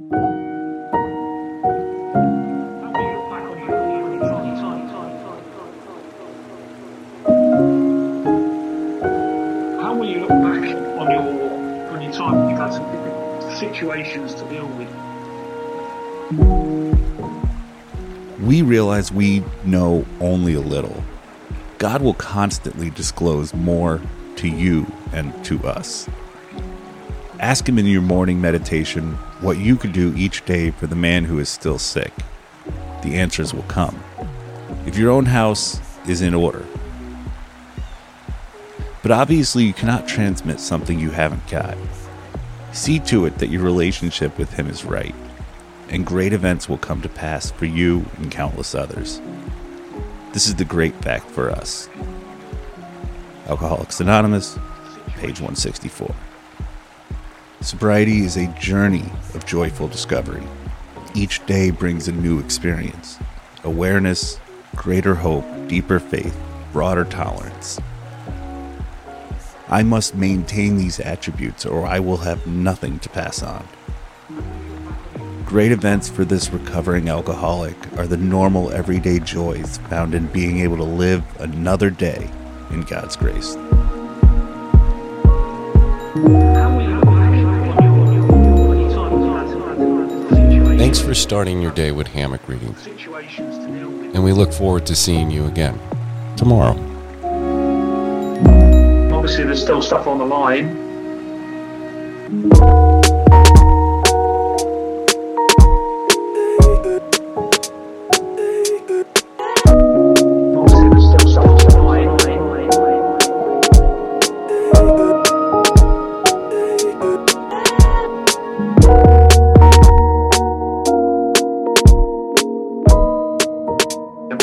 How will you look back on your on your time? You've had some different situations to deal with. We realize we know only a little. God will constantly disclose more to you and to us. Ask Him in your morning meditation what you could do each day for the man who is still sick. The answers will come. If your own house is in order. But obviously, you cannot transmit something you haven't got. See to it that your relationship with Him is right, and great events will come to pass for you and countless others. This is the great fact for us. Alcoholics Anonymous, page 164. Sobriety is a journey of joyful discovery. Each day brings a new experience awareness, greater hope, deeper faith, broader tolerance. I must maintain these attributes or I will have nothing to pass on. Great events for this recovering alcoholic are the normal everyday joys found in being able to live another day in God's grace. Thanks for starting your day with hammock reading, situations to deal with. and we look forward to seeing you again tomorrow. Obviously, there's still stuff on the line.